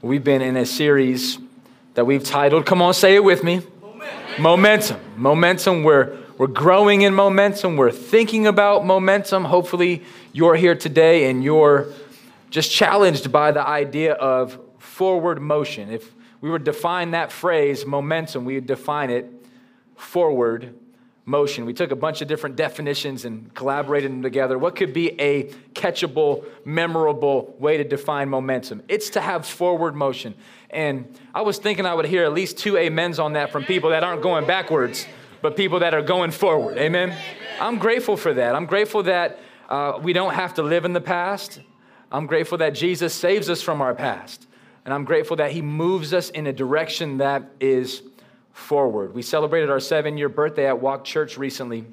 We've been in a series that we've titled, come on, say it with me Momentum. Momentum. We're, we're growing in momentum. We're thinking about momentum. Hopefully, you're here today and you're just challenged by the idea of forward motion. If we were to define that phrase, momentum, we would define it forward motion. We took a bunch of different definitions and collaborated them together. What could be a catchable, memorable way to define momentum? It's to have forward motion. And I was thinking I would hear at least two amens on that from people that aren't going backwards, but people that are going forward. Amen? I'm grateful for that. I'm grateful that uh, we don't have to live in the past. I'm grateful that Jesus saves us from our past. And I'm grateful that he moves us in a direction that is forward. We celebrated our seven year birthday at Walk Church recently,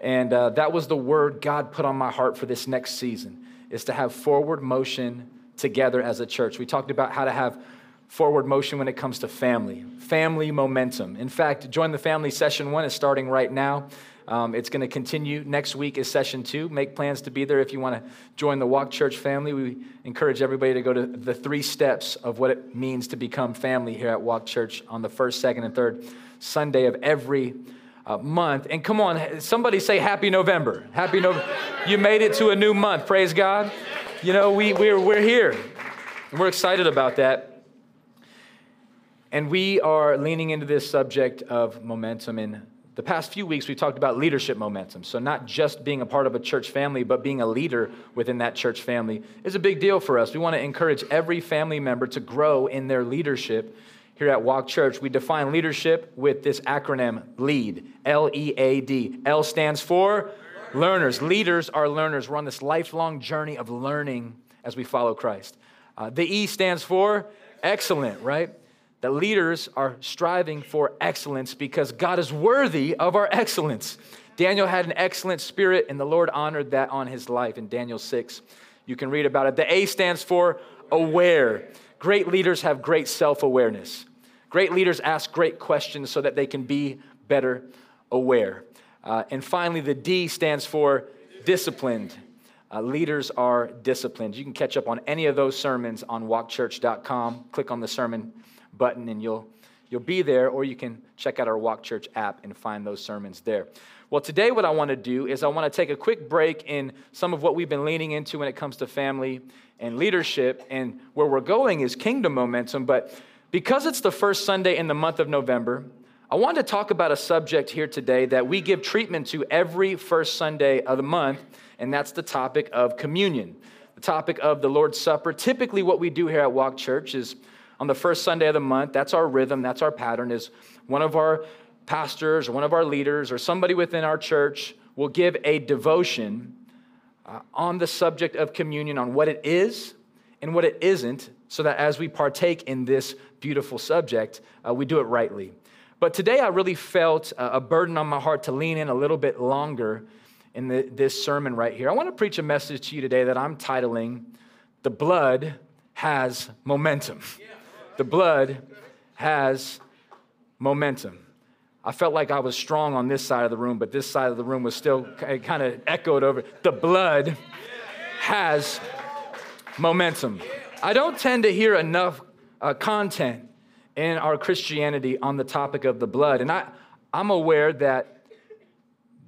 and uh, that was the word God put on my heart for this next season is to have forward motion together as a church. We talked about how to have forward motion when it comes to family, family momentum. In fact, join the family session one is starting right now. Um, it's going to continue. Next week is session two. Make plans to be there if you want to join the Walk Church family. We encourage everybody to go to the three steps of what it means to become family here at Walk Church on the first, second, and third Sunday of every uh, month. And come on, somebody say Happy November. Happy November. You made it to a new month. Praise God. You know, we, we're, we're here. And we're excited about that. And we are leaning into this subject of momentum in the past few weeks, we've talked about leadership momentum. So, not just being a part of a church family, but being a leader within that church family is a big deal for us. We want to encourage every family member to grow in their leadership here at Walk Church. We define leadership with this acronym LEAD, L E A D. L stands for learners. Leaders are learners. We're on this lifelong journey of learning as we follow Christ. Uh, the E stands for excellent, right? That leaders are striving for excellence because God is worthy of our excellence. Daniel had an excellent spirit, and the Lord honored that on his life in Daniel 6. You can read about it. The A stands for aware. Great leaders have great self awareness. Great leaders ask great questions so that they can be better aware. Uh, and finally, the D stands for disciplined. Uh, leaders are disciplined. You can catch up on any of those sermons on walkchurch.com. Click on the sermon button and you'll you'll be there or you can check out our walk church app and find those sermons there. Well today what i want to do is i want to take a quick break in some of what we've been leaning into when it comes to family and leadership and where we're going is kingdom momentum. But because it's the first sunday in the month of november i want to talk about a subject here today that we give treatment to every first sunday of the month and that's the topic of communion. The topic of the lord's supper. Typically what we do here at walk church is on the first Sunday of the month. That's our rhythm, that's our pattern, is one of our pastors or one of our leaders or somebody within our church will give a devotion uh, on the subject of communion, on what it is and what it isn't, so that as we partake in this beautiful subject, uh, we do it rightly. But today I really felt a burden on my heart to lean in a little bit longer in the, this sermon right here. I want to preach a message to you today that I'm titling The Blood Has Momentum. Yeah the blood has momentum. I felt like I was strong on this side of the room, but this side of the room was still kind of echoed over. The blood has momentum. I don't tend to hear enough uh, content in our Christianity on the topic of the blood. And I, I'm aware that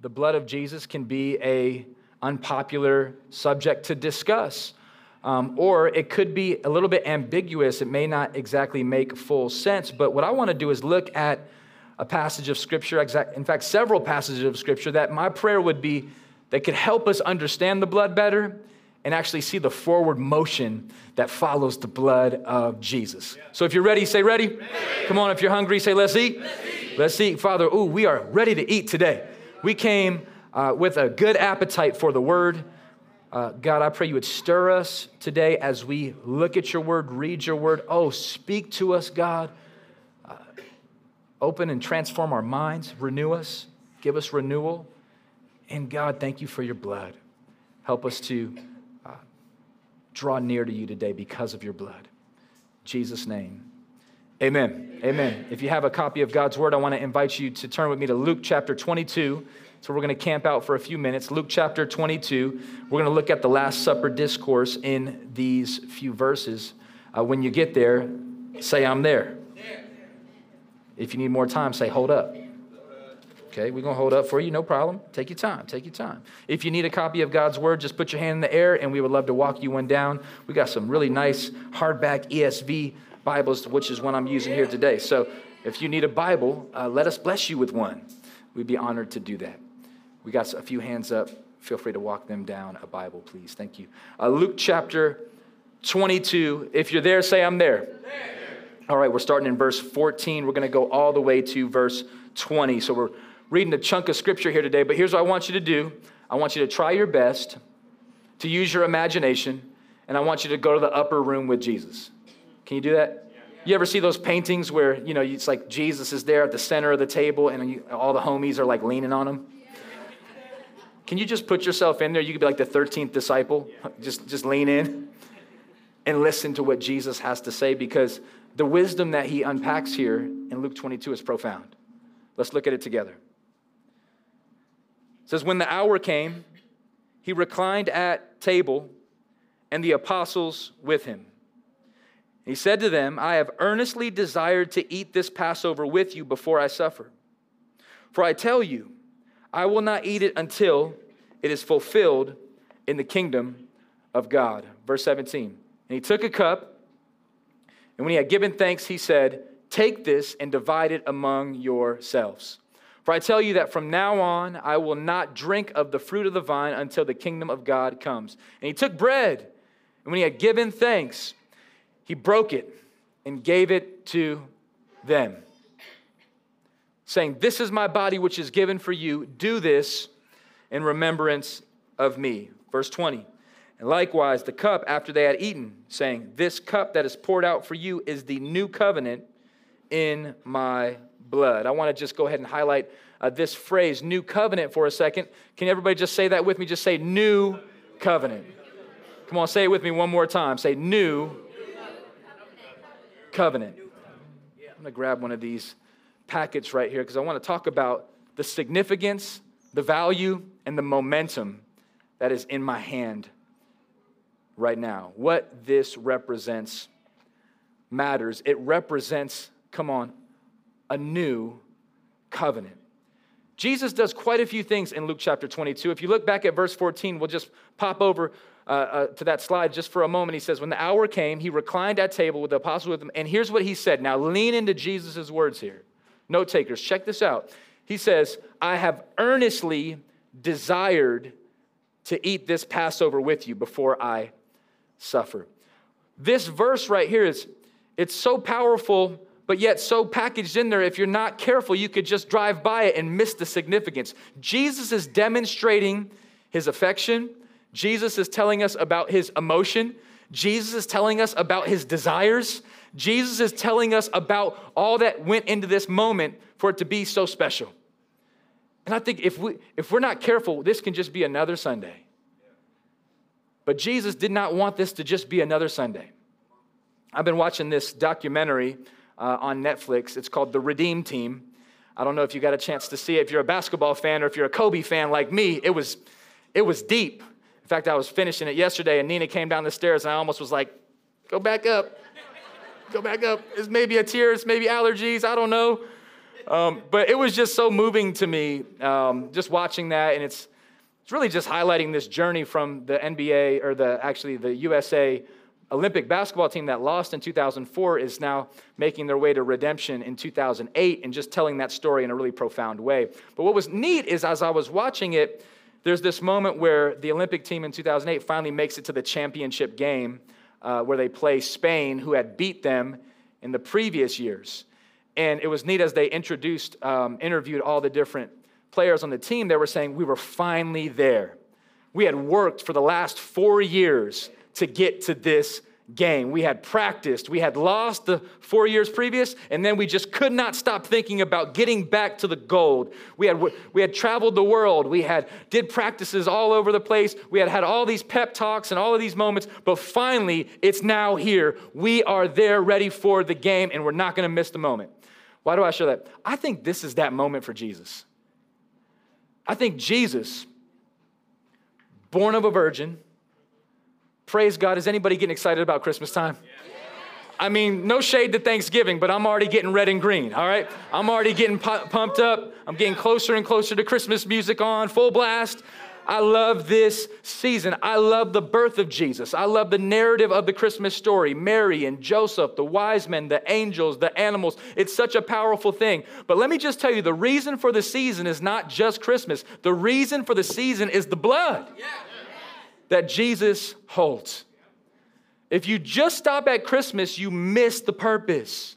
the blood of Jesus can be a unpopular subject to discuss. Um, or it could be a little bit ambiguous. It may not exactly make full sense. But what I want to do is look at a passage of Scripture, exact, in fact, several passages of Scripture, that my prayer would be that could help us understand the blood better and actually see the forward motion that follows the blood of Jesus. So if you're ready, say ready. ready. Come on, if you're hungry, say let's eat. Let's eat, let's eat. Father, ooh, we are ready to eat today. We came uh, with a good appetite for the word. Uh, God, I pray you would stir us today as we look at your word, read your word. Oh, speak to us, God. Uh, open and transform our minds, renew us, give us renewal. And God, thank you for your blood. Help us to uh, draw near to you today because of your blood. In Jesus' name. Amen. Amen. If you have a copy of God's word, I want to invite you to turn with me to Luke chapter 22. So we're going to camp out for a few minutes. Luke chapter 22. We're going to look at the Last Supper discourse in these few verses. Uh, when you get there, say, I'm there. If you need more time, say, hold up. Okay, we're going to hold up for you, no problem. Take your time, take your time. If you need a copy of God's Word, just put your hand in the air and we would love to walk you one down. We got some really nice hardback ESV Bibles, which is what I'm using here today. So if you need a Bible, uh, let us bless you with one. We'd be honored to do that. We got a few hands up. Feel free to walk them down a Bible, please. Thank you. Uh, Luke chapter 22. If you're there, say, I'm there. All right, we're starting in verse 14. We're going to go all the way to verse 20. So we're reading a chunk of scripture here today, but here's what I want you to do I want you to try your best to use your imagination, and I want you to go to the upper room with Jesus. Can you do that? You ever see those paintings where, you know, it's like Jesus is there at the center of the table and all the homies are like leaning on him? Can you just put yourself in there? You could be like the 13th disciple. Just, just lean in and listen to what Jesus has to say because the wisdom that he unpacks here in Luke 22 is profound. Let's look at it together. It says, When the hour came, he reclined at table and the apostles with him. He said to them, I have earnestly desired to eat this Passover with you before I suffer. For I tell you, I will not eat it until it is fulfilled in the kingdom of God. Verse 17. And he took a cup, and when he had given thanks, he said, Take this and divide it among yourselves. For I tell you that from now on I will not drink of the fruit of the vine until the kingdom of God comes. And he took bread, and when he had given thanks, he broke it and gave it to them, saying, This is my body which is given for you. Do this in remembrance of me. Verse 20. And likewise, the cup after they had eaten, saying, This cup that is poured out for you is the new covenant in my blood. I want to just go ahead and highlight uh, this phrase, new covenant, for a second. Can everybody just say that with me? Just say, new covenant. Come on, say it with me one more time. Say, new covenant. I'm going to grab one of these packets right here because I want to talk about the significance, the value, and the momentum that is in my hand right now. What this represents matters. It represents, come on, a new covenant. Jesus does quite a few things in Luke chapter 22. If you look back at verse 14, we'll just pop over uh, uh, to that slide just for a moment. He says, When the hour came, he reclined at table with the apostles with him. And here's what he said. Now lean into Jesus' words here. Note takers, check this out. He says, I have earnestly desired to eat this Passover with you before I suffer. This verse right here is it's so powerful but yet so packaged in there if you're not careful you could just drive by it and miss the significance. Jesus is demonstrating his affection, Jesus is telling us about his emotion. Jesus is telling us about his desires. Jesus is telling us about all that went into this moment for it to be so special. And I think if, we, if we're not careful, this can just be another Sunday. But Jesus did not want this to just be another Sunday. I've been watching this documentary uh, on Netflix. It's called The Redeem Team. I don't know if you got a chance to see it. If you're a basketball fan or if you're a Kobe fan like me, it was, it was deep. In fact, I was finishing it yesterday, and Nina came down the stairs, and I almost was like, go back up. Go back up. It's maybe a tear, it's maybe allergies, I don't know. Um, but it was just so moving to me, um, just watching that, and it's, it's really just highlighting this journey from the NBA, or the actually the USA Olympic basketball team that lost in 2004 is now making their way to redemption in 2008 and just telling that story in a really profound way. But what was neat is as I was watching it, there's this moment where the Olympic team in 2008 finally makes it to the championship game uh, where they play Spain, who had beat them in the previous years. And it was neat as they introduced, um, interviewed all the different players on the team, they were saying, We were finally there. We had worked for the last four years to get to this game. We had practiced, we had lost the four years previous, and then we just could not stop thinking about getting back to the gold. We had, we had traveled the world, we had did practices all over the place, we had had all these pep talks and all of these moments, but finally it's now here. We are there ready for the game, and we're not going to miss the moment. Why do I show that? I think this is that moment for Jesus. I think Jesus, born of a virgin, Praise God. Is anybody getting excited about Christmas time? I mean, no shade to Thanksgiving, but I'm already getting red and green, all right? I'm already getting pu- pumped up. I'm getting closer and closer to Christmas music on, full blast. I love this season. I love the birth of Jesus. I love the narrative of the Christmas story Mary and Joseph, the wise men, the angels, the animals. It's such a powerful thing. But let me just tell you the reason for the season is not just Christmas, the reason for the season is the blood that Jesus holds. If you just stop at Christmas, you miss the purpose.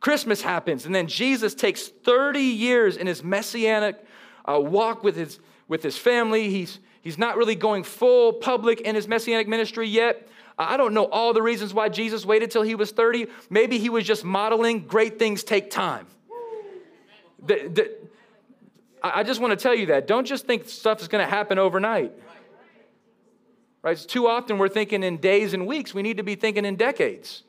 Christmas happens, and then Jesus takes 30 years in his messianic uh, walk with his with his family. He's, he's not really going full public in his messianic ministry yet. I don't know all the reasons why Jesus waited till he was 30. Maybe he was just modeling great things take time. The, the, I just want to tell you that. Don't just think stuff is going to happen overnight. Right? Too often we're thinking in days and weeks. We need to be thinking in decades.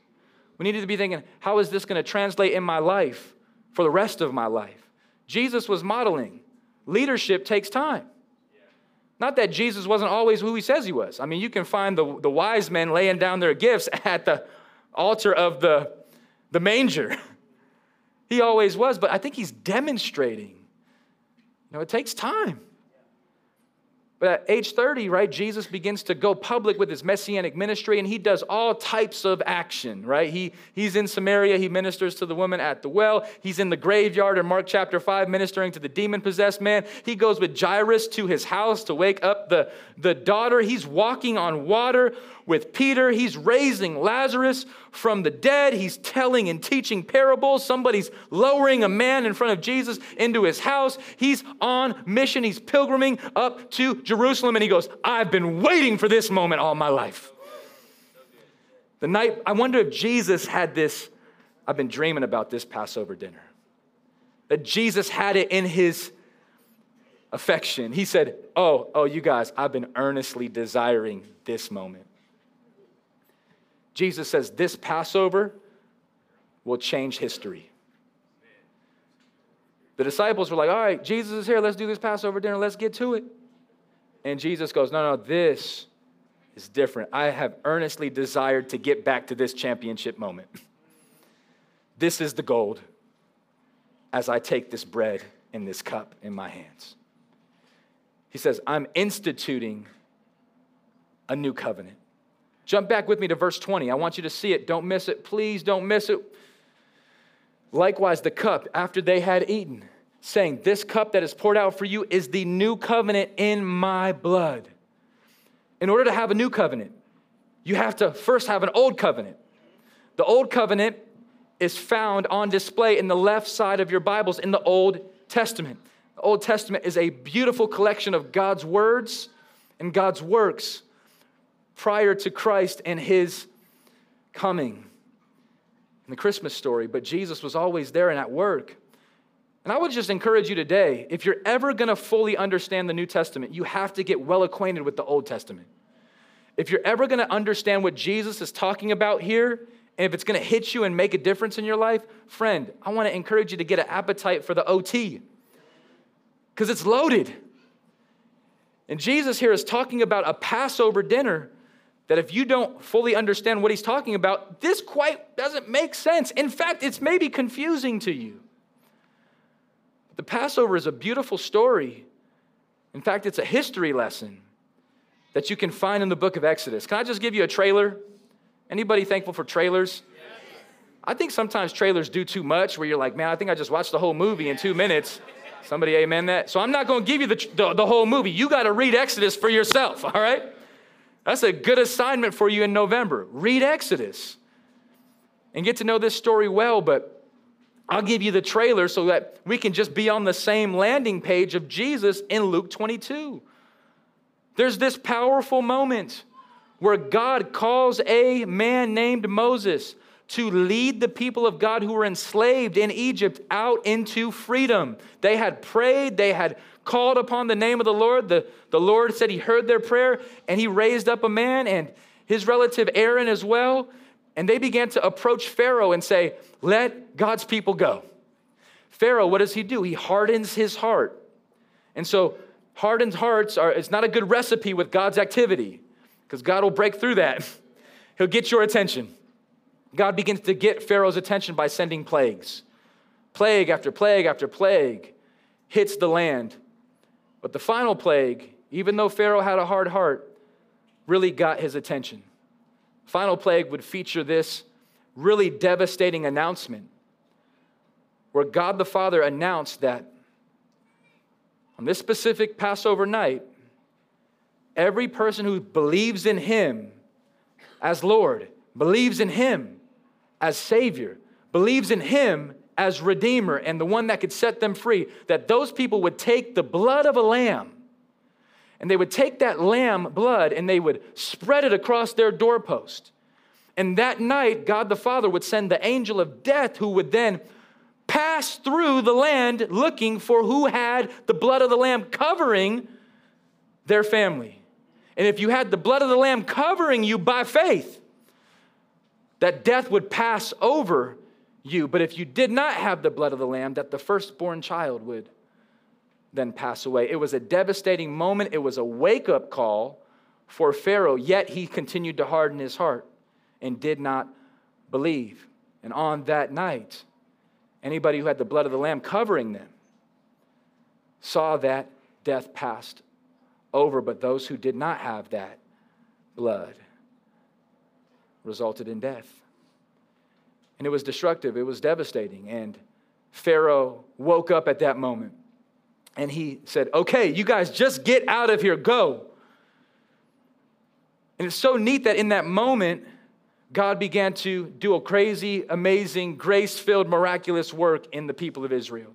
We need to be thinking, how is this going to translate in my life for the rest of my life? Jesus was modeling. Leadership takes time. Not that Jesus wasn't always who he says he was. I mean, you can find the, the wise men laying down their gifts at the altar of the, the manger. He always was, but I think he's demonstrating. You know, it takes time. But at age 30, right, Jesus begins to go public with his messianic ministry and he does all types of action, right? He, he's in Samaria, he ministers to the woman at the well. He's in the graveyard in Mark chapter 5, ministering to the demon possessed man. He goes with Jairus to his house to wake up the, the daughter. He's walking on water with Peter. He's raising Lazarus from the dead. He's telling and teaching parables. Somebody's lowering a man in front of Jesus into his house. He's on mission. He's pilgriming up to Jerusalem and he goes, I've been waiting for this moment all my life. The night, I wonder if Jesus had this, I've been dreaming about this Passover dinner. That Jesus had it in his affection. He said, Oh, oh, you guys, I've been earnestly desiring this moment. Jesus says this Passover will change history. The disciples were like, All right, Jesus is here. Let's do this Passover dinner. Let's get to it. And Jesus goes, No, no, this is different. I have earnestly desired to get back to this championship moment. This is the gold as I take this bread and this cup in my hands. He says, I'm instituting a new covenant. Jump back with me to verse 20. I want you to see it. Don't miss it. Please don't miss it. Likewise, the cup after they had eaten, saying, This cup that is poured out for you is the new covenant in my blood. In order to have a new covenant, you have to first have an old covenant. The old covenant is found on display in the left side of your Bibles in the Old Testament. The Old Testament is a beautiful collection of God's words and God's works prior to Christ and his coming in the Christmas story, but Jesus was always there and at work. And I would just encourage you today if you're ever going to fully understand the New Testament, you have to get well acquainted with the Old Testament. If you're ever going to understand what Jesus is talking about here, and if it's going to hit you and make a difference in your life, friend, I want to encourage you to get an appetite for the OT because it's loaded. And Jesus here is talking about a Passover dinner that if you don't fully understand what he's talking about, this quite doesn't make sense. In fact, it's maybe confusing to you. The Passover is a beautiful story. In fact, it's a history lesson that you can find in the book of Exodus. Can I just give you a trailer? Anybody thankful for trailers? I think sometimes trailers do too much where you're like, man, I think I just watched the whole movie in two minutes. Somebody amen that? So I'm not going to give you the, the, the whole movie. You got to read Exodus for yourself, all right? That's a good assignment for you in November. Read Exodus and get to know this story well, but I'll give you the trailer so that we can just be on the same landing page of Jesus in Luke 22. There's this powerful moment where God calls a man named Moses to lead the people of God who were enslaved in Egypt out into freedom. They had prayed, they had called upon the name of the Lord. The, the Lord said he heard their prayer and he raised up a man and his relative Aaron as well. And they began to approach Pharaoh and say, Let God's people go. Pharaoh, what does he do? He hardens his heart. And so, hardened hearts are, it's not a good recipe with God's activity because God will break through that. He'll get your attention. God begins to get Pharaoh's attention by sending plagues. Plague after plague after plague hits the land. But the final plague, even though Pharaoh had a hard heart, really got his attention. Final plague would feature this really devastating announcement where God the Father announced that on this specific Passover night, every person who believes in Him as Lord, believes in Him as Savior, believes in Him as Redeemer and the one that could set them free, that those people would take the blood of a lamb and they would take that lamb blood and they would spread it across their doorpost. And that night, God the Father would send the angel of death who would then pass through the land looking for who had the blood of the lamb covering their family. And if you had the blood of the lamb covering you by faith, that death would pass over you. But if you did not have the blood of the lamb, that the firstborn child would then pass away. It was a devastating moment. It was a wake up call for Pharaoh, yet he continued to harden his heart and did not believe. And on that night, anybody who had the blood of the Lamb covering them saw that death passed over, but those who did not have that blood resulted in death. And it was destructive, it was devastating. And Pharaoh woke up at that moment and he said, Okay, you guys just get out of here, go. And it's so neat that in that moment, God began to do a crazy, amazing, grace filled, miraculous work in the people of Israel.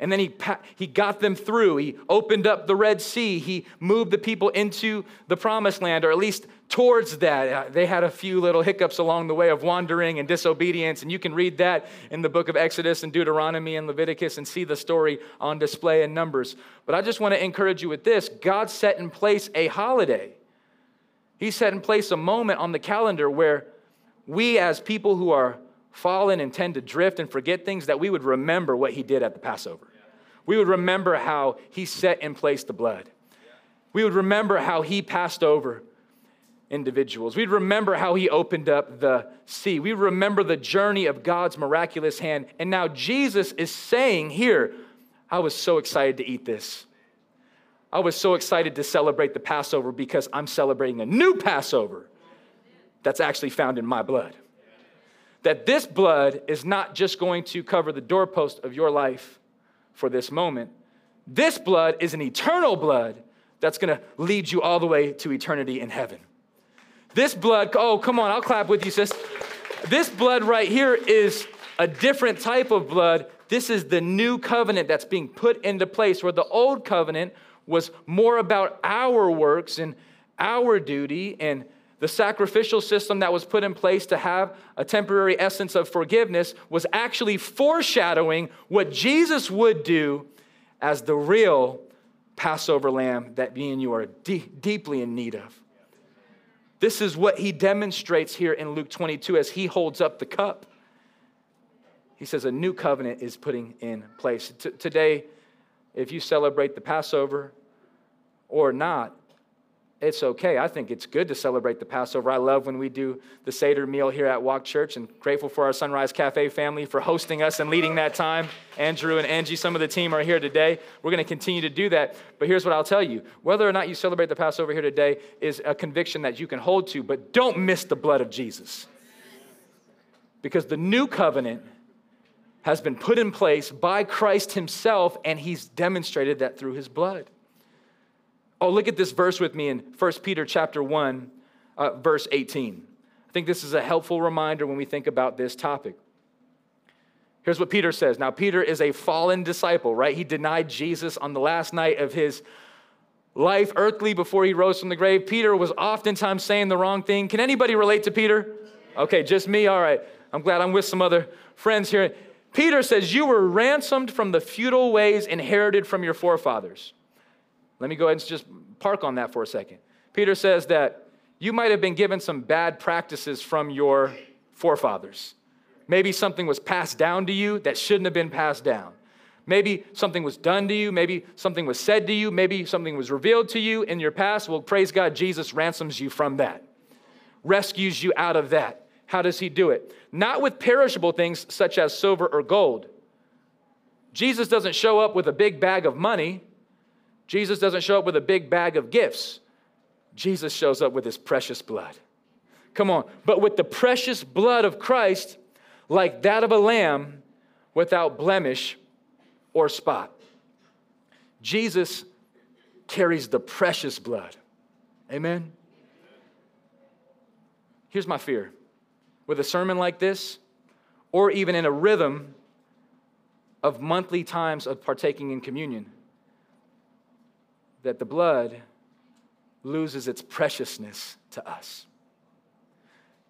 And then he, he got them through. He opened up the Red Sea. He moved the people into the promised land, or at least towards that. Uh, they had a few little hiccups along the way of wandering and disobedience. And you can read that in the book of Exodus and Deuteronomy and Leviticus and see the story on display in Numbers. But I just want to encourage you with this God set in place a holiday. He set in place a moment on the calendar where we, as people who are fallen and tend to drift and forget things, that we would remember what he did at the Passover. We would remember how he set in place the blood. We would remember how he passed over individuals. We'd remember how he opened up the sea. We remember the journey of God's miraculous hand. And now Jesus is saying here, I was so excited to eat this. I was so excited to celebrate the Passover because I'm celebrating a new Passover that's actually found in my blood. That this blood is not just going to cover the doorpost of your life for this moment. This blood is an eternal blood that's going to lead you all the way to eternity in heaven. This blood, oh, come on, I'll clap with you, sis. This blood right here is a different type of blood. This is the new covenant that's being put into place, where the old covenant was more about our works and our duty and the sacrificial system that was put in place to have a temporary essence of forgiveness was actually foreshadowing what Jesus would do as the real Passover lamb that me and you are de- deeply in need of. This is what he demonstrates here in Luke 22 as he holds up the cup. He says a new covenant is putting in place. T- today, if you celebrate the Passover or not, it's okay. I think it's good to celebrate the Passover. I love when we do the Seder meal here at Walk Church and grateful for our Sunrise Cafe family for hosting us and leading that time. Andrew and Angie, some of the team are here today. We're going to continue to do that. But here's what I'll tell you whether or not you celebrate the Passover here today is a conviction that you can hold to, but don't miss the blood of Jesus. Because the new covenant has been put in place by Christ himself, and he's demonstrated that through his blood. Oh, look at this verse with me in 1 Peter chapter 1, uh, verse 18. I think this is a helpful reminder when we think about this topic. Here's what Peter says. Now, Peter is a fallen disciple, right? He denied Jesus on the last night of his life earthly before he rose from the grave. Peter was oftentimes saying the wrong thing. Can anybody relate to Peter? Okay, just me? All right. I'm glad I'm with some other friends here. Peter says, You were ransomed from the futile ways inherited from your forefathers let me go ahead and just park on that for a second. Peter says that you might have been given some bad practices from your forefathers. Maybe something was passed down to you that shouldn't have been passed down. Maybe something was done to you. Maybe something was said to you. Maybe something was revealed to you in your past. Well, praise God, Jesus ransoms you from that, rescues you out of that, How does he do it? Not with perishable things such as silver or gold. Jesus doesn't show up with a big bag of money. Jesus doesn't show up with a big bag of gifts. Jesus shows up with his precious blood. Come on. But with the precious blood of Christ, like that of a lamb without blemish or spot. Jesus carries the precious blood. Amen. Here's my fear with a sermon like this, or even in a rhythm of monthly times of partaking in communion, that the blood loses its preciousness to us.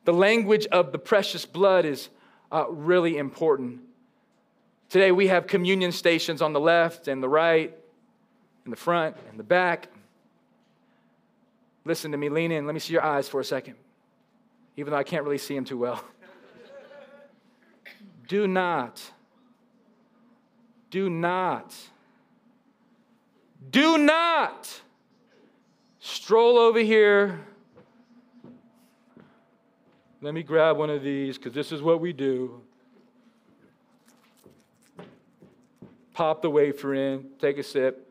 The language of the precious blood is uh, really important. Today we have communion stations on the left and the right, in the front and the back. Listen to me, lean in. Let me see your eyes for a second, even though I can't really see them too well. do not, do not, do not stroll over here let me grab one of these because this is what we do. Pop the wafer in, take a sip,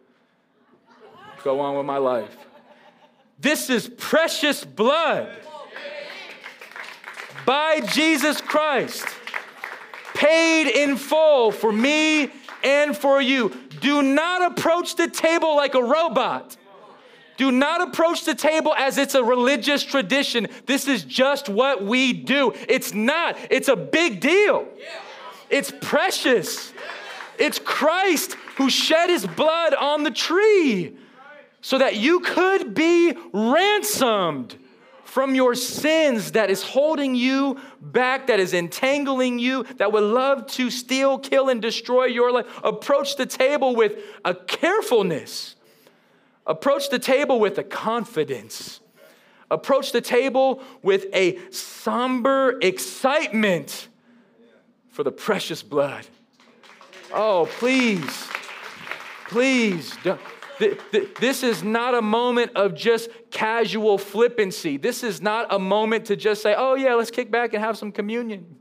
go on with my life. This is precious blood by Jesus Christ, paid in full for me and for you. Do not approach the table like a robot. Do not approach the table as it's a religious tradition. This is just what we do. It's not, it's a big deal. It's precious. It's Christ who shed his blood on the tree so that you could be ransomed from your sins that is holding you back, that is entangling you, that would love to steal, kill, and destroy your life. Approach the table with a carefulness Approach the table with a confidence. Approach the table with a somber excitement for the precious blood. Oh, please, please. This is not a moment of just casual flippancy. This is not a moment to just say, oh, yeah, let's kick back and have some communion.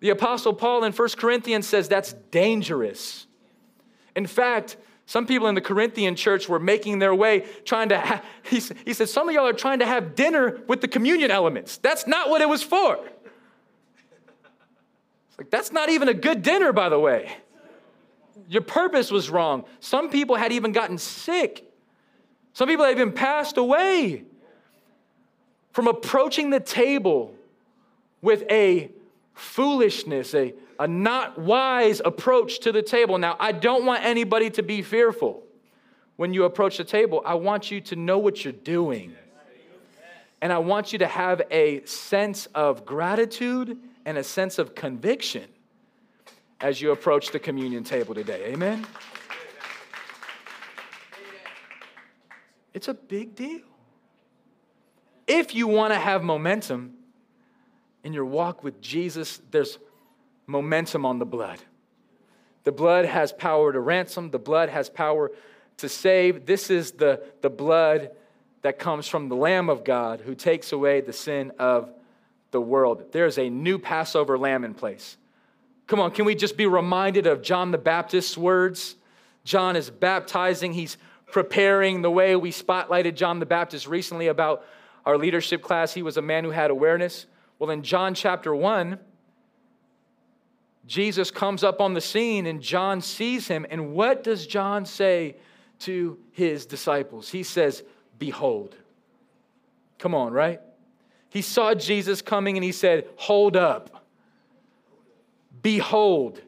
The Apostle Paul in 1 Corinthians says that's dangerous. In fact, some people in the Corinthian church were making their way, trying to, ha- he, he said, some of y'all are trying to have dinner with the communion elements. That's not what it was for. It's like, that's not even a good dinner, by the way. Your purpose was wrong. Some people had even gotten sick. Some people had even passed away from approaching the table with a foolishness, a, a not wise approach to the table. Now, I don't want anybody to be fearful when you approach the table. I want you to know what you're doing. And I want you to have a sense of gratitude and a sense of conviction as you approach the communion table today. Amen? It's a big deal. If you want to have momentum in your walk with Jesus, there's momentum on the blood. The blood has power to ransom, the blood has power to save. This is the, the blood that comes from the Lamb of God who takes away the sin of the world. There's a new Passover lamb in place. Come on, can we just be reminded of John the Baptist's words? John is baptizing, he's preparing the way. We spotlighted John the Baptist recently about our leadership class. He was a man who had awareness. Well, in John chapter 1, Jesus comes up on the scene and John sees him. And what does John say to his disciples? He says, Behold. Come on, right? He saw Jesus coming and he said, Hold up. Behold,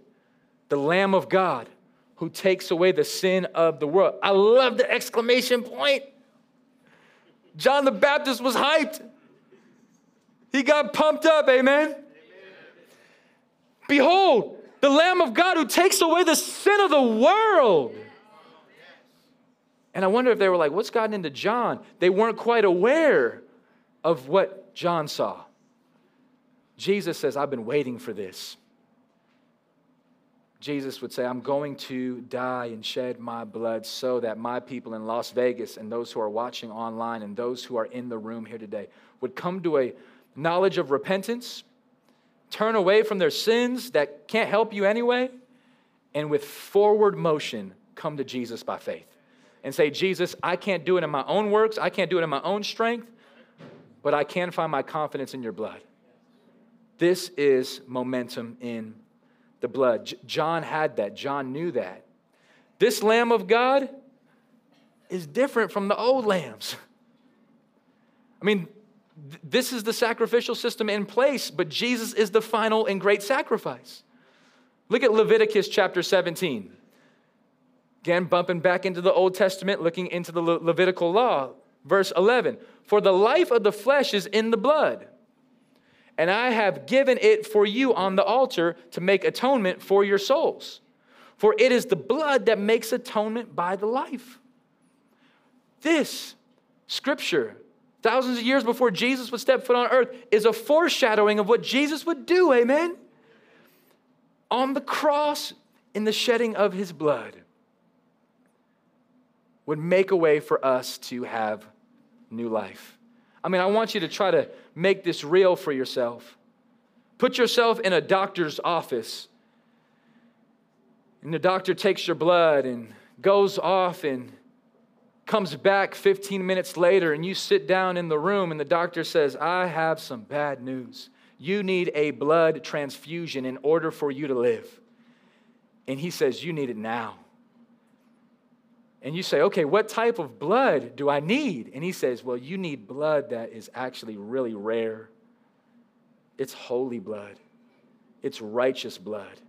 the Lamb of God who takes away the sin of the world. I love the exclamation point. John the Baptist was hyped. He got pumped up, amen. Behold, the Lamb of God who takes away the sin of the world. And I wonder if they were like, what's gotten into John? They weren't quite aware of what John saw. Jesus says, I've been waiting for this. Jesus would say, I'm going to die and shed my blood so that my people in Las Vegas and those who are watching online and those who are in the room here today would come to a knowledge of repentance, turn away from their sins that can't help you anyway, and with forward motion, come to Jesus by faith and say, Jesus, I can't do it in my own works, I can't do it in my own strength, but I can find my confidence in your blood. This is momentum in the blood. John had that, John knew that. This Lamb of God is different from the old lambs. I mean, th- this is the sacrificial system in place, but Jesus is the final and great sacrifice. Look at Leviticus chapter 17. Again, bumping back into the Old Testament, looking into the Le- Levitical law. Verse 11 For the life of the flesh is in the blood, and I have given it for you on the altar to make atonement for your souls. For it is the blood that makes atonement by the life. This scripture, thousands of years before Jesus would step foot on earth, is a foreshadowing of what Jesus would do, amen? On the cross, in the shedding of his blood, would make a way for us to have new life. I mean, I want you to try to make this real for yourself. Put yourself in a doctor's office, and the doctor takes your blood and goes off and comes back 15 minutes later, and you sit down in the room, and the doctor says, I have some bad news. You need a blood transfusion in order for you to live. And he says, You need it now. And you say, Okay, what type of blood do I need? And he says, Well, you need blood that is actually really rare. It's holy blood, it's righteous blood,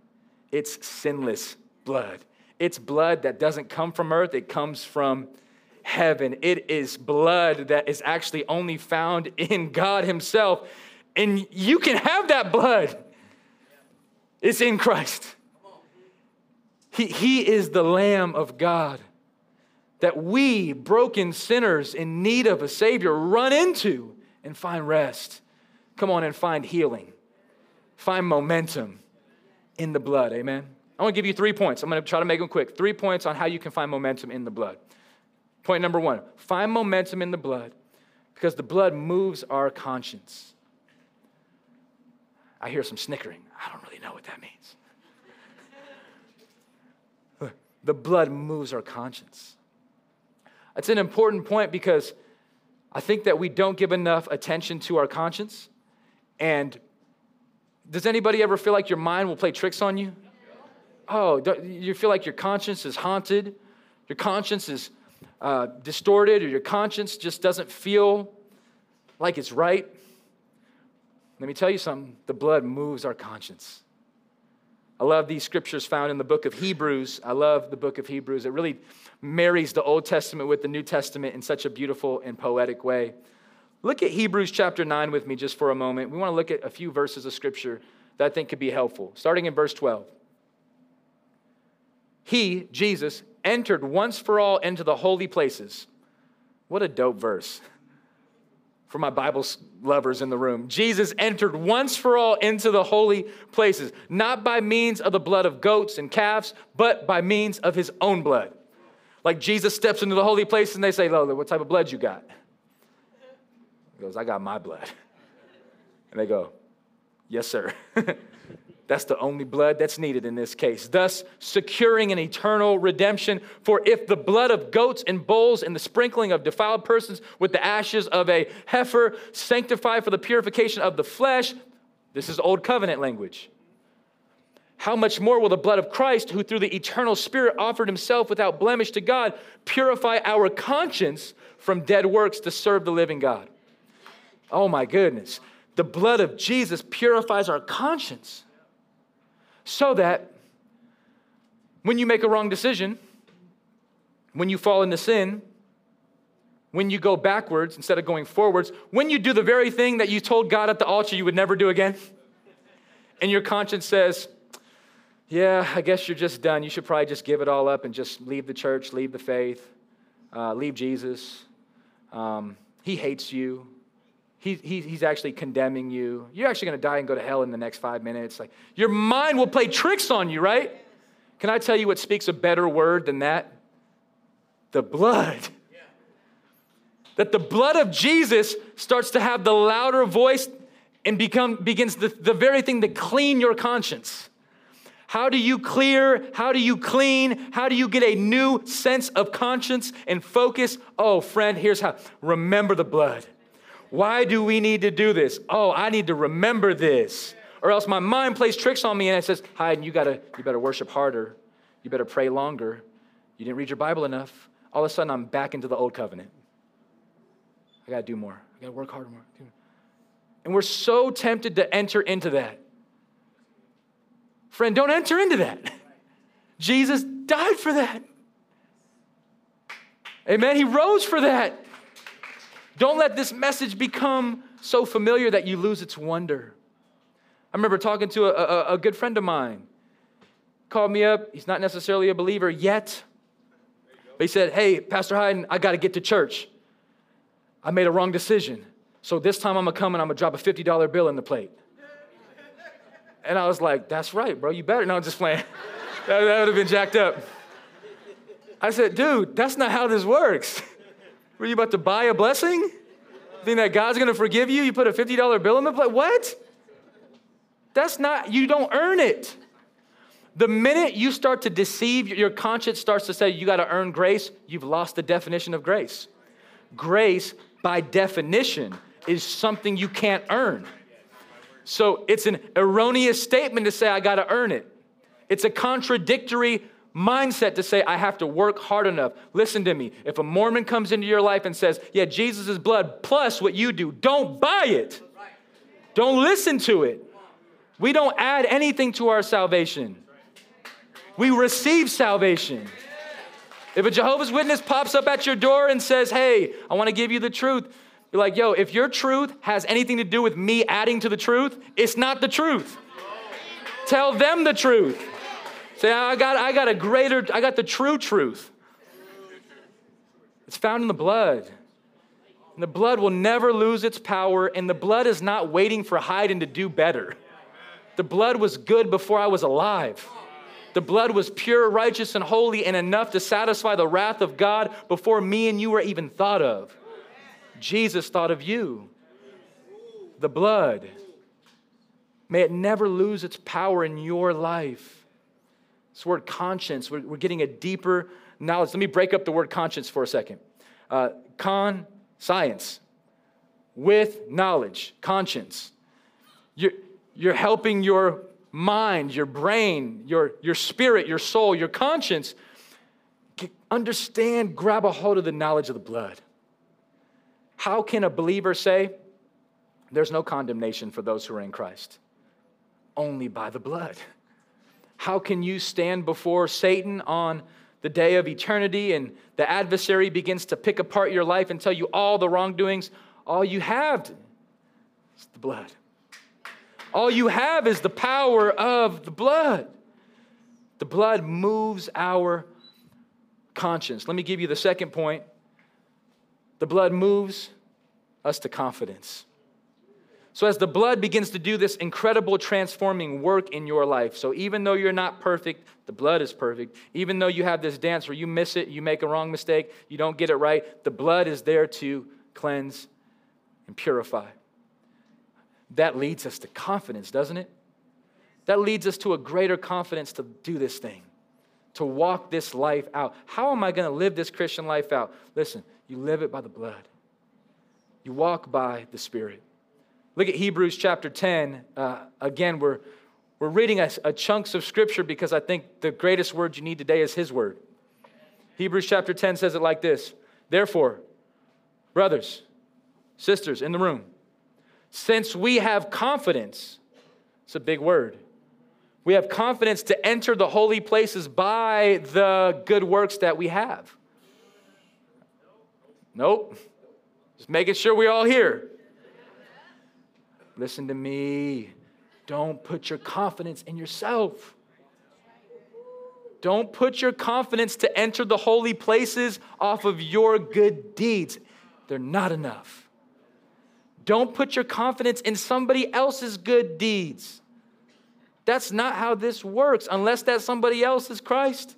it's sinless blood. It's blood that doesn't come from earth, it comes from heaven. It is blood that is actually only found in God Himself. And you can have that blood, it's in Christ. He, he is the Lamb of God that we, broken sinners in need of a Savior, run into and find rest. Come on and find healing, find momentum in the blood. Amen. I want to give you three points. I'm going to try to make them quick. Three points on how you can find momentum in the blood. Point number one find momentum in the blood because the blood moves our conscience. I hear some snickering. I don't really know what that means. the blood moves our conscience. It's an important point because I think that we don't give enough attention to our conscience. And does anybody ever feel like your mind will play tricks on you? Oh, you feel like your conscience is haunted, your conscience is uh, distorted, or your conscience just doesn't feel like it's right. Let me tell you something the blood moves our conscience. I love these scriptures found in the book of Hebrews. I love the book of Hebrews. It really marries the Old Testament with the New Testament in such a beautiful and poetic way. Look at Hebrews chapter 9 with me just for a moment. We want to look at a few verses of scripture that I think could be helpful. Starting in verse 12. He, Jesus, entered once for all into the holy places. What a dope verse for my Bible lovers in the room. Jesus entered once for all into the holy places, not by means of the blood of goats and calves, but by means of his own blood. Like Jesus steps into the holy place and they say, Lola, what type of blood you got? He goes, I got my blood. And they go, Yes, sir. That's the only blood that's needed in this case, thus securing an eternal redemption. For if the blood of goats and bulls and the sprinkling of defiled persons with the ashes of a heifer sanctify for the purification of the flesh, this is old covenant language. How much more will the blood of Christ, who through the eternal Spirit offered himself without blemish to God, purify our conscience from dead works to serve the living God? Oh my goodness. The blood of Jesus purifies our conscience so that when you make a wrong decision, when you fall into sin, when you go backwards instead of going forwards, when you do the very thing that you told God at the altar you would never do again, and your conscience says, Yeah, I guess you're just done. You should probably just give it all up and just leave the church, leave the faith, uh, leave Jesus. Um, he hates you he, he, he's actually condemning you. You're actually going to die and go to hell in the next five minutes. Like your mind will play tricks on you, right? Can I tell you what speaks a better word than that? The blood. That the blood of Jesus starts to have the louder voice and become, begins the, the very thing to clean your conscience. How do you clear? How do you clean? How do you get a new sense of conscience and focus? Oh, friend, here's how. Remember the blood. Why do we need to do this? Oh, I need to remember this. Or else my mind plays tricks on me and it says, Hayden, you gotta, you better worship harder. You better pray longer. You didn't read your Bible enough. All of a sudden, I'm back into the old covenant. I gotta do more. I gotta work harder more. And we're so tempted to enter into that. Friend, don't enter into that. Jesus died for that. Amen. He rose for that. Don't let this message become so familiar that you lose its wonder. I remember talking to a, a, a good friend of mine. Called me up. He's not necessarily a believer yet. But he said, Hey, Pastor Hayden, I got to get to church. I made a wrong decision. So this time I'm going to come and I'm going to drop a $50 bill in the plate. And I was like, That's right, bro. You better. No, I'm just playing. that, that would have been jacked up. I said, Dude, that's not how this works. Were you about to buy a blessing? Think that God's gonna forgive you? You put a $50 bill in the plate? What? That's not, you don't earn it. The minute you start to deceive, your conscience starts to say you gotta earn grace, you've lost the definition of grace. Grace, by definition, is something you can't earn. So it's an erroneous statement to say I gotta earn it. It's a contradictory mindset to say, I have to work hard enough. Listen to me. If a Mormon comes into your life and says, Yeah, Jesus' blood plus what you do, don't buy it. Don't listen to it. We don't add anything to our salvation, we receive salvation. If a Jehovah's Witness pops up at your door and says, Hey, I want to give you the truth, you're like, Yo, if your truth has anything to do with me adding to the truth, it's not the truth. Tell them the truth. Say, I got, I got a greater, I got the true truth. It's found in the blood. And the blood will never lose its power, and the blood is not waiting for Hayden to do better. The blood was good before I was alive. The blood was pure, righteous, and holy, and enough to satisfy the wrath of God before me and you were even thought of. Jesus thought of you. The blood. May it never lose its power in your life. This word conscience, we're, we're getting a deeper knowledge. Let me break up the word conscience for a second. Uh, con, science, with knowledge, conscience. You're, you're helping your mind, your brain, your, your spirit, your soul, your conscience understand, grab a hold of the knowledge of the blood. How can a believer say, There's no condemnation for those who are in Christ? Only by the blood. How can you stand before Satan on the day of eternity and the adversary begins to pick apart your life and tell you all the wrongdoings? All you have is the blood. All you have is the power of the blood. The blood moves our conscience. Let me give you the second point. The blood moves us to confidence. So, as the blood begins to do this incredible transforming work in your life, so even though you're not perfect, the blood is perfect. Even though you have this dance where you miss it, you make a wrong mistake, you don't get it right, the blood is there to cleanse and purify. That leads us to confidence, doesn't it? That leads us to a greater confidence to do this thing, to walk this life out. How am I going to live this Christian life out? Listen, you live it by the blood, you walk by the Spirit. Look at Hebrews chapter 10. Uh, again, we're, we're reading a, a chunks of scripture because I think the greatest word you need today is His word. Hebrews chapter 10 says it like this Therefore, brothers, sisters in the room, since we have confidence, it's a big word. We have confidence to enter the holy places by the good works that we have. Nope. Just making sure we're all here. Listen to me. Don't put your confidence in yourself. Don't put your confidence to enter the holy places off of your good deeds. They're not enough. Don't put your confidence in somebody else's good deeds. That's not how this works, unless that somebody else is Christ.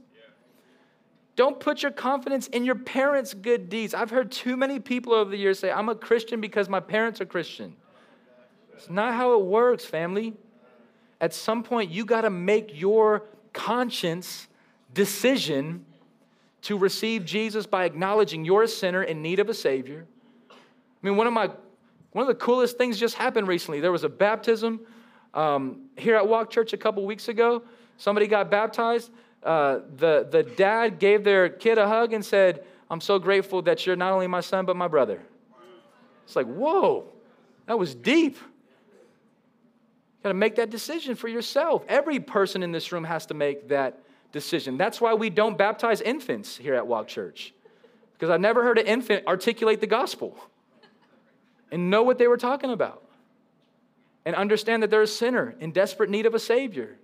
Don't put your confidence in your parents' good deeds. I've heard too many people over the years say, I'm a Christian because my parents are Christian. It's not how it works, family. At some point, you got to make your conscience decision to receive Jesus by acknowledging you're a sinner in need of a Savior. I mean, one of my one of the coolest things just happened recently. There was a baptism um, here at Walk Church a couple weeks ago. Somebody got baptized. Uh, the, the dad gave their kid a hug and said, I'm so grateful that you're not only my son, but my brother. It's like, whoa, that was deep. Got to make that decision for yourself. Every person in this room has to make that decision. That's why we don't baptize infants here at Walk Church, because I've never heard an infant articulate the gospel and know what they were talking about and understand that they're a sinner in desperate need of a Savior.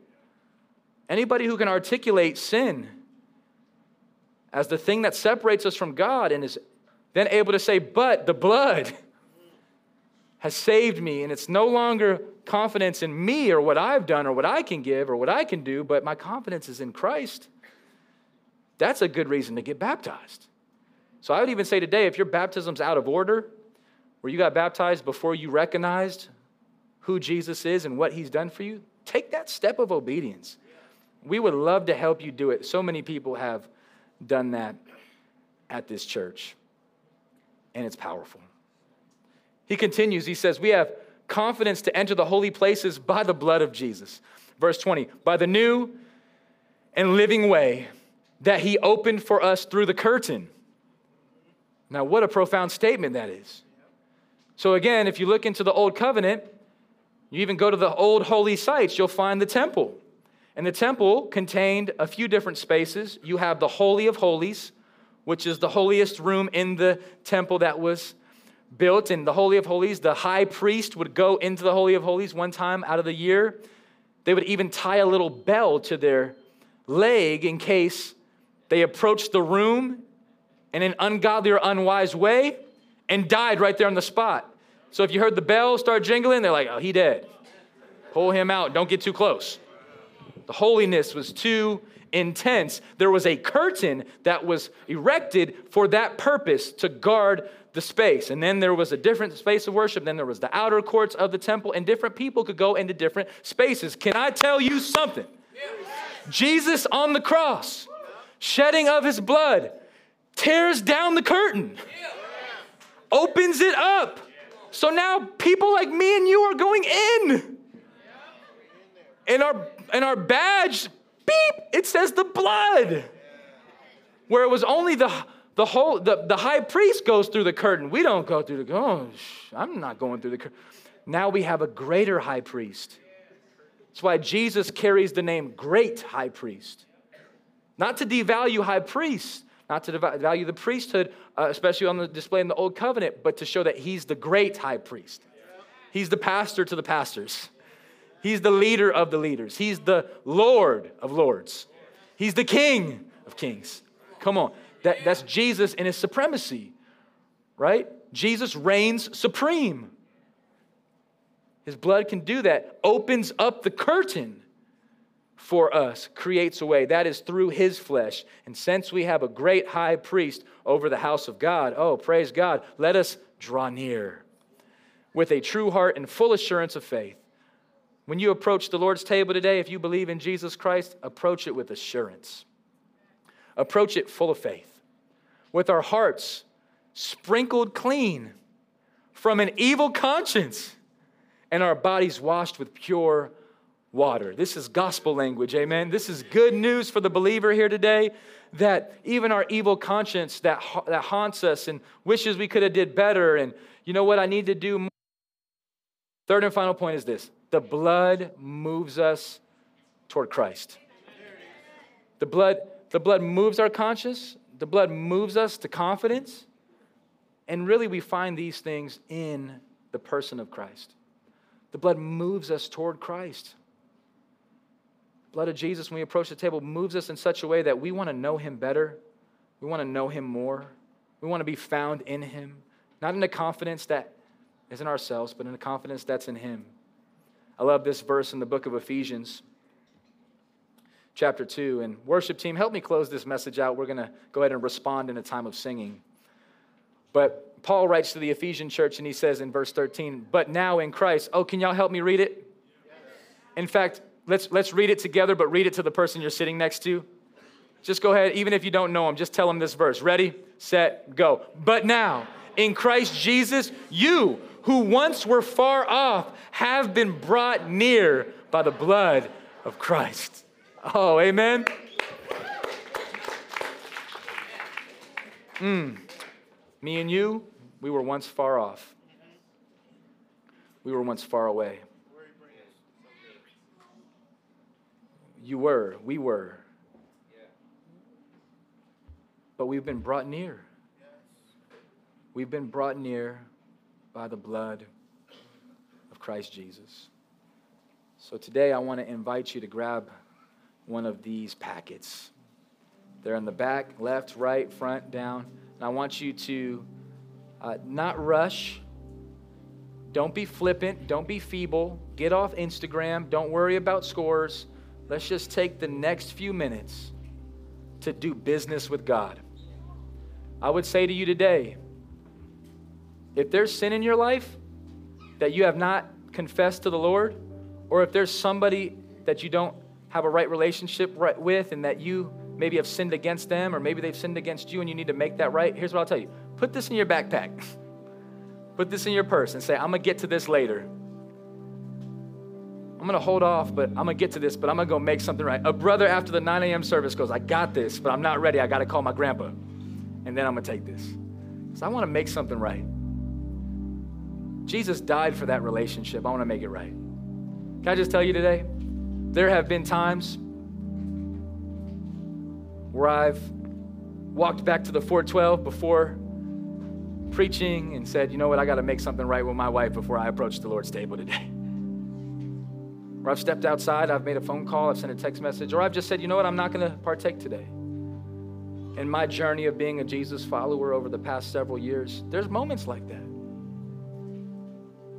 Anybody who can articulate sin as the thing that separates us from God and is then able to say, but the blood has saved me, and it's no longer confidence in me or what I've done or what I can give or what I can do, but my confidence is in Christ. That's a good reason to get baptized. So I would even say today, if your baptism's out of order, where you got baptized before you recognized who Jesus is and what he's done for you, take that step of obedience. We would love to help you do it. So many people have done that at this church, and it's powerful. He continues, he says, We have confidence to enter the holy places by the blood of Jesus. Verse 20, by the new and living way that he opened for us through the curtain. Now, what a profound statement that is. So, again, if you look into the Old Covenant, you even go to the old holy sites, you'll find the temple. And the temple contained a few different spaces. You have the Holy of Holies, which is the holiest room in the temple that was built in the Holy of Holies. The high priest would go into the Holy of Holies one time out of the year. They would even tie a little bell to their leg in case they approached the room in an ungodly or unwise way and died right there on the spot. So if you heard the bell start jingling, they're like, oh, he dead. Pull him out. Don't get too close. The holiness was too intense. There was a curtain that was erected for that purpose to guard the space. And then there was a different space of worship. Then there was the outer courts of the temple, and different people could go into different spaces. Can I tell you something? Jesus on the cross, shedding of his blood, tears down the curtain, opens it up. So now people like me and you are going in. And our, and our badge, beep, it says the blood. Where it was only the, the whole, the, the high priest goes through the curtain. We don't go through the, oh, I'm not going through the curtain. Now we have a greater high priest. That's why Jesus carries the name great high priest. Not to devalue high priests, not to devalue the priesthood, uh, especially on the display in the Old Covenant, but to show that he's the great high priest. He's the pastor to the pastors. He's the leader of the leaders. He's the Lord of lords. He's the King of kings. Come on. That, that's Jesus in his supremacy, right? Jesus reigns supreme. His blood can do that, opens up the curtain for us, creates a way. That is through his flesh. And since we have a great high priest over the house of God, oh, praise God, let us draw near with a true heart and full assurance of faith when you approach the Lord's table today, if you believe in Jesus Christ, approach it with assurance. Approach it full of faith, with our hearts sprinkled clean from an evil conscience and our bodies washed with pure water. This is gospel language, amen. This is good news for the believer here today that even our evil conscience that, that haunts us and wishes we could have did better and you know what I need to do more. Third and final point is this the blood moves us toward Christ. The blood, the blood moves our conscience, the blood moves us to confidence. And really, we find these things in the person of Christ. The blood moves us toward Christ. The blood of Jesus, when we approach the table, moves us in such a way that we want to know him better. We want to know him more. We want to be found in him, not in the confidence that is in ourselves, but in the confidence that's in him. I love this verse in the book of Ephesians, chapter 2. And worship team, help me close this message out. We're going to go ahead and respond in a time of singing. But Paul writes to the Ephesian church and he says in verse 13, But now in Christ, oh, can y'all help me read it? In fact, let's, let's read it together, but read it to the person you're sitting next to. Just go ahead, even if you don't know them, just tell them this verse. Ready, set, go. But now, in Christ Jesus, you who once were far off have been brought near by the blood of Christ. Oh, amen. Mm. Me and you, we were once far off. We were once far away. You were, we were. But we've been brought near. We've been brought near by the blood of Christ Jesus. So today I want to invite you to grab one of these packets. They're in the back, left, right, front, down. And I want you to uh, not rush. Don't be flippant. Don't be feeble. Get off Instagram. Don't worry about scores. Let's just take the next few minutes to do business with God. I would say to you today if there's sin in your life that you have not confessed to the Lord, or if there's somebody that you don't have a right relationship with and that you maybe have sinned against them, or maybe they've sinned against you and you need to make that right, here's what I'll tell you put this in your backpack, put this in your purse, and say, I'm gonna get to this later. I'm gonna hold off, but I'm gonna get to this, but I'm gonna go make something right. A brother after the 9 a.m. service goes, I got this, but I'm not ready. I gotta call my grandpa, and then I'm gonna take this. So I wanna make something right. Jesus died for that relationship. I wanna make it right. Can I just tell you today? There have been times where I've walked back to the 412 before preaching and said, you know what, I got to make something right with my wife before I approach the Lord's table today. Or I've stepped outside, I've made a phone call, I've sent a text message, or I've just said, you know what, I'm not going to partake today. In my journey of being a Jesus follower over the past several years, there's moments like that.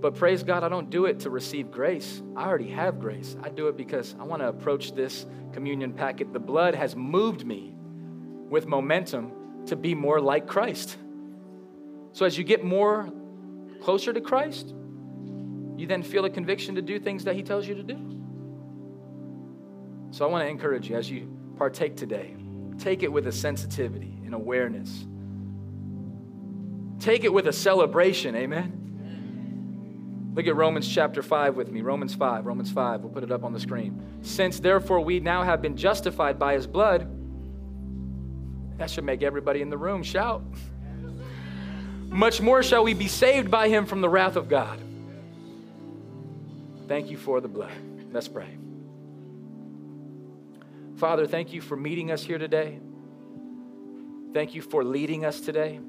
But praise God, I don't do it to receive grace. I already have grace. I do it because I want to approach this communion packet. The blood has moved me with momentum to be more like Christ. So as you get more closer to Christ, you then feel a conviction to do things that He tells you to do. So I want to encourage you as you partake today, take it with a sensitivity and awareness. Take it with a celebration, amen. Look at Romans chapter 5 with me. Romans 5, Romans 5. We'll put it up on the screen. Since therefore we now have been justified by his blood, that should make everybody in the room shout. Much more shall we be saved by him from the wrath of God. Thank you for the blood. Let's pray. Father, thank you for meeting us here today. Thank you for leading us today.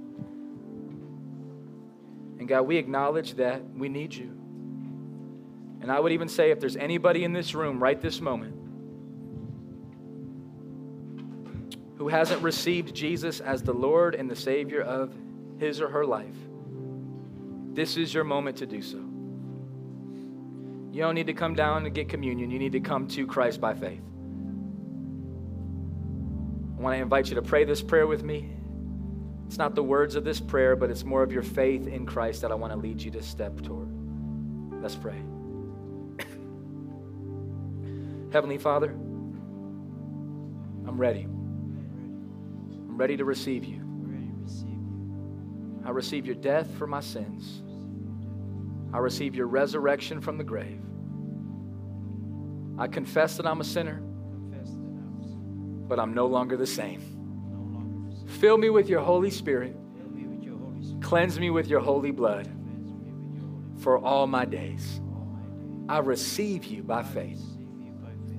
And God, we acknowledge that we need you. And I would even say if there's anybody in this room right this moment who hasn't received Jesus as the Lord and the Savior of his or her life, this is your moment to do so. You don't need to come down and get communion. You need to come to Christ by faith. I want to invite you to pray this prayer with me. It's not the words of this prayer, but it's more of your faith in Christ that I want to lead you to step toward. Let's pray. Heavenly Father, I'm ready. I'm ready to receive you. I receive your death for my sins. I receive your resurrection from the grave. I confess that I'm a sinner, but I'm no longer the same. Fill me with your Holy Spirit. Cleanse me with your holy blood for all my days. I receive you by faith.